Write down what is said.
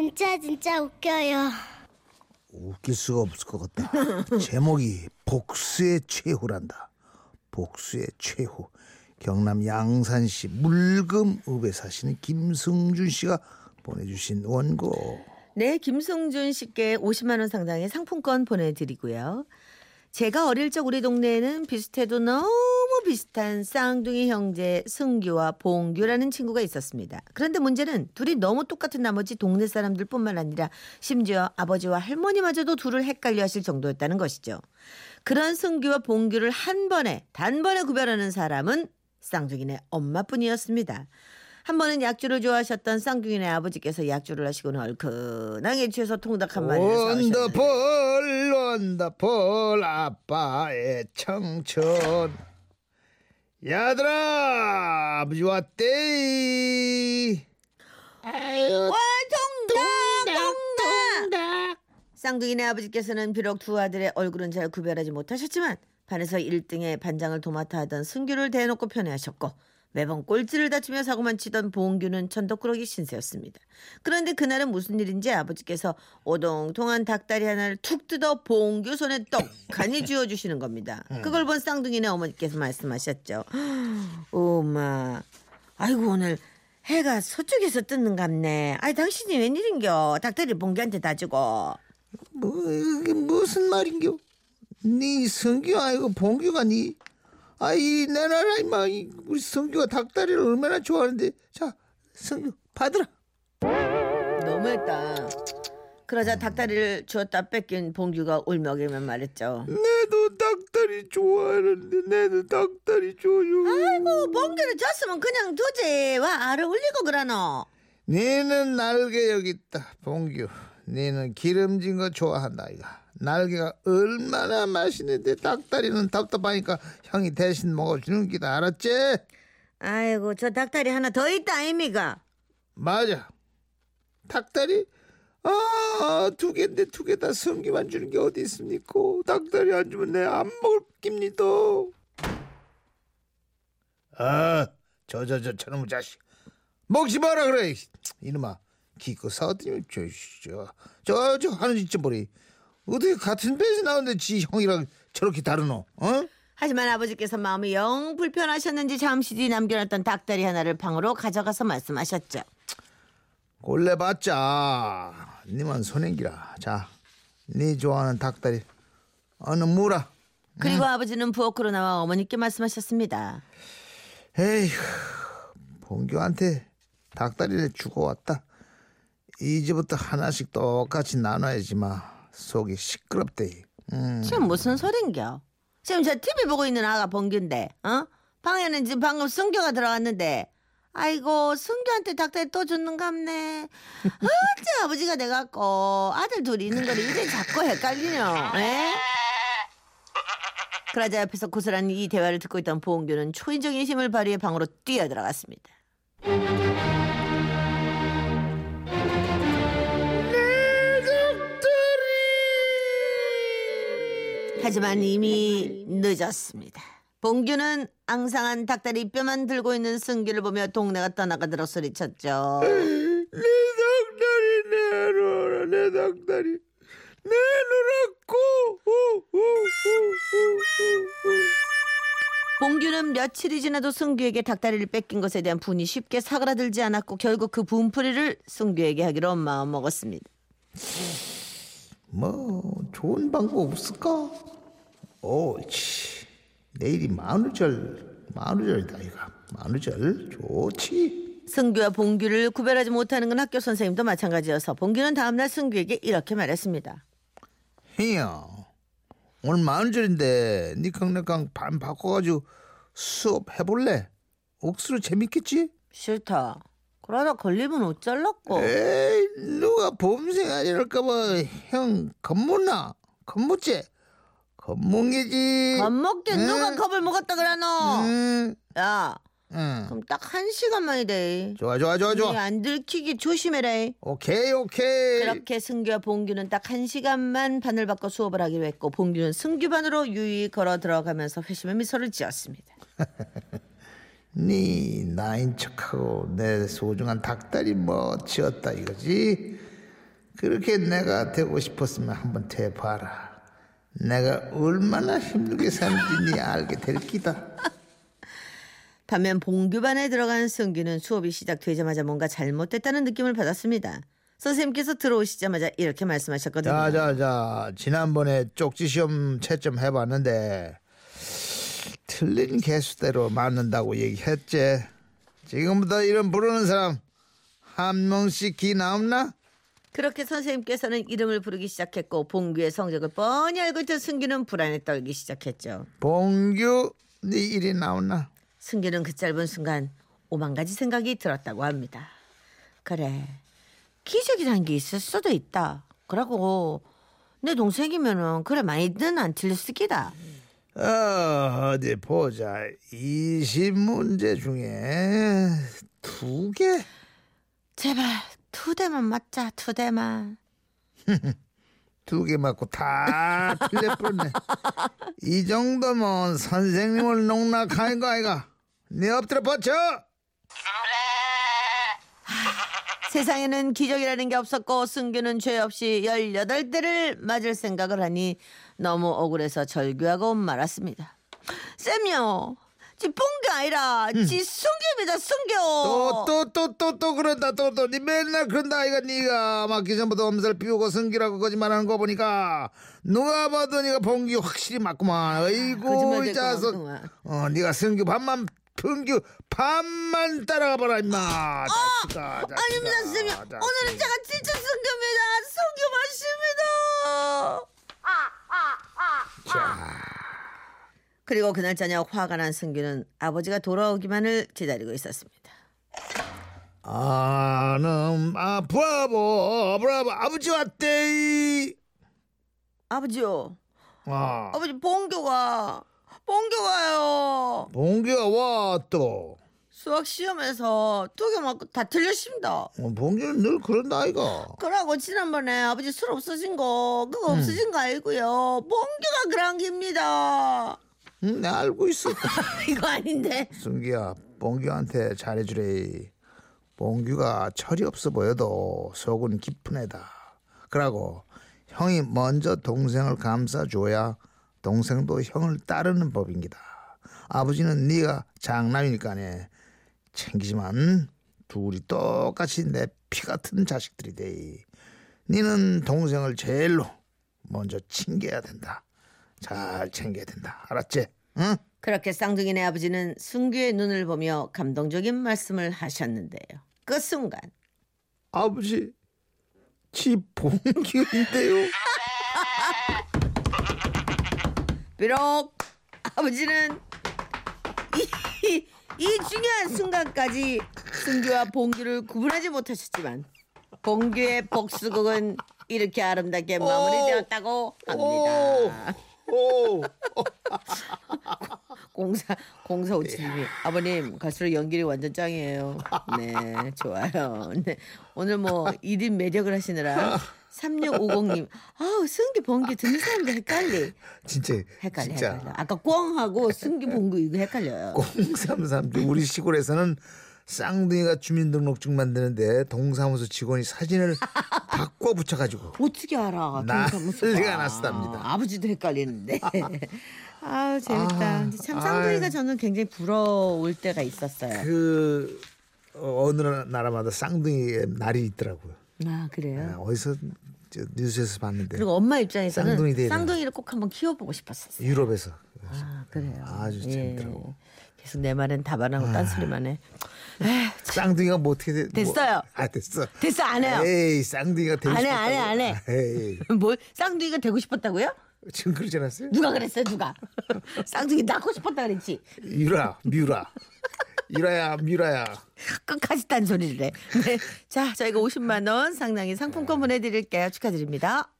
진짜 진짜 웃겨요. 웃길 수가 없을 것 같다. 제목이 복수의 최후란다. 복수의 최후. 경남 양산시 물금읍에 사시는 김승준 씨가 보내주신 원고. 네, 김승준 씨께 50만 원 상당의 상품권 보내드리고요. 제가 어릴 적 우리 동네에는 비슷해도 너무 비슷한 쌍둥이 형제 승규와 봉규라는 친구가 있었습니다. 그런데 문제는 둘이 너무 똑같은 나머지 동네 사람들뿐만 아니라 심지어 아버지와 할머니마저도 둘을 헷갈려 하실 정도였다는 것이죠. 그런 승규와 봉규를 한 번에 단번에 구별하는 사람은 쌍둥이네 엄마뿐이었습니다. 한 번은 약주를 좋아하셨던 쌍둥이네 아버지께서 약주를 하시고는 얼큰하게 취해서 통닭 한 마리를 사오셨는데 원더풀 아빠의 청춘. 야들아 아버지 왔대 아유 와 통닭 통닭 쌍둥이네 아버지께서는 비록 두 아들의 얼굴은 잘 구별하지 못하셨지만 반에서 1등의 반장을 도맡아 하던 승규를 대놓고 편애하셨고 매번 꼴찌를 다치며 사고만 치던 봉규는 천덕꾸러기 신세였습니다. 그런데 그날은 무슨 일인지 아버지께서 오동통한 닭다리 하나를 툭 뜯어 봉규 손에 떡하니 쥐어주시는 겁니다. 그걸 본 쌍둥이네 어머니께서 말씀하셨죠. 오마, 아이고 오늘 해가 서쪽에서 뜨는갑네. 아이 당신이 웬일인겨? 닭다리 봉규한테 다 주고. 뭐 이게 무슨 말인겨 네 성규 아이고 봉규가 네 아이 내 나라 임마 이 우리 성규가 닭다리를 얼마나 좋아하는데 자 성규 받으라 너무했다. 그러자 닭다리를 주었다 뺏긴 봉규가 울먹이며 말했죠. 내도 닭다리 좋아하는데 내도 닭다리 줘요 아이고 봉규를 줬으면 그냥 두지. 와 알을 올리고 그러노. 너는 날개 여기 있다 봉규 너는 기름진 거 좋아한다 이가 날개가 얼마나 맛있는데 닭다리는 답답하니까 형이 대신 먹어주는 기다 알았지? 아이고 저 닭다리 하나 더 있다 아닙니까? 맞아. 닭다리? 아 두 개인데 두 개다 성기만 주는 게 어디 있습니까? 닭다리 안 주면 내 안 먹을 깁니다. 아 저 저 저 저놈의 자식. 먹지 마라 그래 이놈아 기껏 사왔더니 저저저 저 하는 짓좀 보리. 어떻게 같은 배에서 나오는데 지 형이랑 저렇게 다르노? 어? 하지만 아버지께서 마음이 영 불편하셨는지 잠시 뒤 남겨놨던 닭다리 하나를 방으로 가져가서 말씀하셨죠. 골래봤자. 니만 손행기라. 자 네 좋아하는 닭다리 어느 무라? 그리고 아버지는 부엌으로 나와 어머니께 말씀하셨습니다. 에휴 봉규한테 닭다리를 주고 왔다 이제부터 하나씩 똑같이 나눠야지 마 속이 시끄럽대 음. 지금 무슨 소린겨? 지금 저 TV 보고 있는 아가 봉규인데, 어? 방에는 지금 방금 승규가 들어갔는데, 아이고 승규한테 닭다리 또 줬는갑네. 어째 아버지가 돼갖고 아들 둘이 있는 거를 이제 자꾸 헷갈리뇨. 에? 그러자 옆에서 고스란히 이 대화를 듣고 있던 봉규는 초인적인 힘을 발휘해 방으로 뛰어들어갔습니다. 하지만 이미 늦었습니다. 봉규는 앙상한 닭다리 뼈만 들고 있는 승규를 보며 동네가 떠나가도록 소리쳤죠. 내 닭다리 내놔라 내 닭다리 내놓으라고 봉규는 며칠이 지나도 승규에게 닭다리를 뺏긴 것에 대한 분이 쉽게 사그라들지 않았고 결국 그 분풀이를 승규에게 하기로 마음먹었습니다. 뭐 좋은 방법 없을까? 옳지 내일이 만우절 만우절이다 이가 만우절 좋지 승규와 봉규를 구별하지 못하는 건 학교 선생님도 마찬가지여서 봉규는 다음날 승규에게 이렇게 말했습니다. 희야 오늘 만우절인데 네 강력강 반 바꿔가지고 수업 해볼래? 억수로 재밌겠지? 싫다. 그러다 걸리면 어쩔라고. 에이 누가 범생 이럴까봐 형 겁먹나? 겁먹지? 겁먹이지 겁먹긴 응? 누가 겁을 먹었다 그러노? 응, 야, 응. 그럼 딱 한 시간만이 돼. 좋아 좋아 좋아 좋아 안 들키기 조심해라. 오케이 오케이 그렇게 승규와 봉규는 딱 한 시간만 반을 바꿔 수업을 하기로 했고 봉규는 승규 반으로 유유히 걸어 들어가면서 회심의 미소를 지었습니다. 네 나인 척하고 내 소중한 닭다리 뭐 지었다 이거지 그렇게 내가 되고 싶었으면 한번 돼봐라. 내가 얼마나 힘들게 사는지 네 알게 될 기다. 반면 봉규반에 들어간 승규는 수업이 시작되자마자 뭔가 잘못됐다는 느낌을 받았습니다. 선생님께서 들어오시자마자 이렇게 말씀하셨거든요. 자자자 지난번에 쪽지 시험 채점 해봤는데 틀린 개수대로 맞는다고 얘기했지. 지금부터 이름 부르는 사람 한 명씩 기 나옵나? 그렇게 선생님께서는 이름을 부르기 시작했고 봉규의 성적을 뻔히 알고 있던 승규는 불안에 떨기 시작했죠. 봉규 네 일이 나오나? 승규는 그 짧은 순간 오만 가지 생각이 들었다고 합니다. 그래 기적이라는 게 있을 수도 있다. 그러고 내 동생이면은 그래 많이는 안 틀렸을 기다. 어, 어디 보자. 20문제 중에 두 개? 제발 두 대만 맞자 두 대만. 두 개 맞고 다 틀렸네. 이 정도면 선생님을 농락하는 거 아이가? 네 엎드려 버텨! 세상에는 기적이라는 게 없었고 승규는 죄 없이 18대를 맞을 생각을 하니 너무 억울해서 절규하고 말았습니다. 쌤요. 지 뽕게 아니라 지 승규입니다 승규. 또또또 또 또 그런다 또 또 니 맨날 그런다 아이가 니가 맞기 전부터 엄살 피우고 승기라고 거짓말하는 거 보니까 누가 봐도 니가 봉기 확실히 맞구만 어이구 거짓말 이 자석. 어 니가 승규 반만 평규 반만 따라가 봐라 임마 자식아 자식아 어, 아닙니다 쌤요. 자식아. 오늘은 제가 진짜 승규입니다. 승규 맞습니다. 그리고 그날 저녁 화가 난 승규는 아버지가 돌아오기만을 기다리고 있었습니다. 아는 아 브라보 브라보 아버지 왔대 아버지요. 아 아버지 봉교가 봉교가요. 봉규가 와또 수학 시험에서 두개 맞고 다 틀렸습니다. 어, 봉규는 늘 그런다 아이가 그러고 지난번에 아버지 술 없어진 거 그거 없어진 거 알고요. 봉교가 그런 겁니다. 응, 내 알고 있어 이거 아닌데. 승기야 봉규한테 잘해주래 봉규가 철이 없어 보여도 속은 깊은 애다 그러고 형이 먼저 동생을 감싸줘야 동생도 형을 따르는 법입니다 아버지는 네가 장남이니까네 챙기지만 둘이 똑같이 내 피 같은 자식들이대 니는 동생을 제일로 먼저 챙겨야 된다 잘 챙겨야 된다 알았지? 응? 그렇게 쌍둥이네 아버지는 승규의 눈을 보며 감동적인 말씀을 하셨는데요. 그 순간 아버지 지 봉규인데요 비록 아버지는 이, 이 중요한 순간까지 승규와 봉규를 구분하지 못하셨지만 봉규의 복수극은 이렇게 아름답게 마무리되었다고 합니다. 오, 공사 공사 오칠님이 아버님 갈수록 연기력이 완전 짱이에요. 네 좋아요. 네 오늘 뭐 1인 매력을 하시느라 3650님 아우 승기 봉규 듣는 사람들 헷갈리 진짜 헷갈려 진짜 헷갈려. 아까 꽝하고 승기 봉규 이거 헷갈려요. 033 우리 시골에서는 쌍둥이가 주민등록증 만드는데 동사무소 직원이 사진을 바꿔 붙여가지고 어떻게 알아? 난리가 동사무소가. 났답니다. 아버지도 헷갈리는데. 아 재밌다. 아, 참 쌍둥이가 아유. 저는 굉장히 부러울 때가 있었어요. 그 어, 어느 나라마다 쌍둥이의 날이 있더라고요. 아 그래요? 아, 어디서 저 뉴스에서 봤는데 그리고 엄마 입장에서는 쌍둥이 쌍둥이를 꼭 한번 키워보고 싶었어요. 유럽에서 아 그래요. 아주 재밌더라고. 아. 계속 내 말은 답안하고 딴소리만 해. 에휴, 쌍둥이가 뭐 어떻게 돼? 됐어요. 뭐, 아 됐어. 됐어 안 해요. 에이 쌍둥이가 되고 안 해, 싶었다고. 안 해, 안 해. 에이 뭘 쌍둥이가 되고 싶었다고요? 지금 그러지 않았어요? 누가 그랬어요 누가? 쌍둥이 낳고 싶었다 그랬지. 유라 뮤라 유라야 뮤라야 끝까지 딴 소리를 해. 네. 자 저희가 50만 원 상당히 상품권 보내드릴게요. 축하드립니다.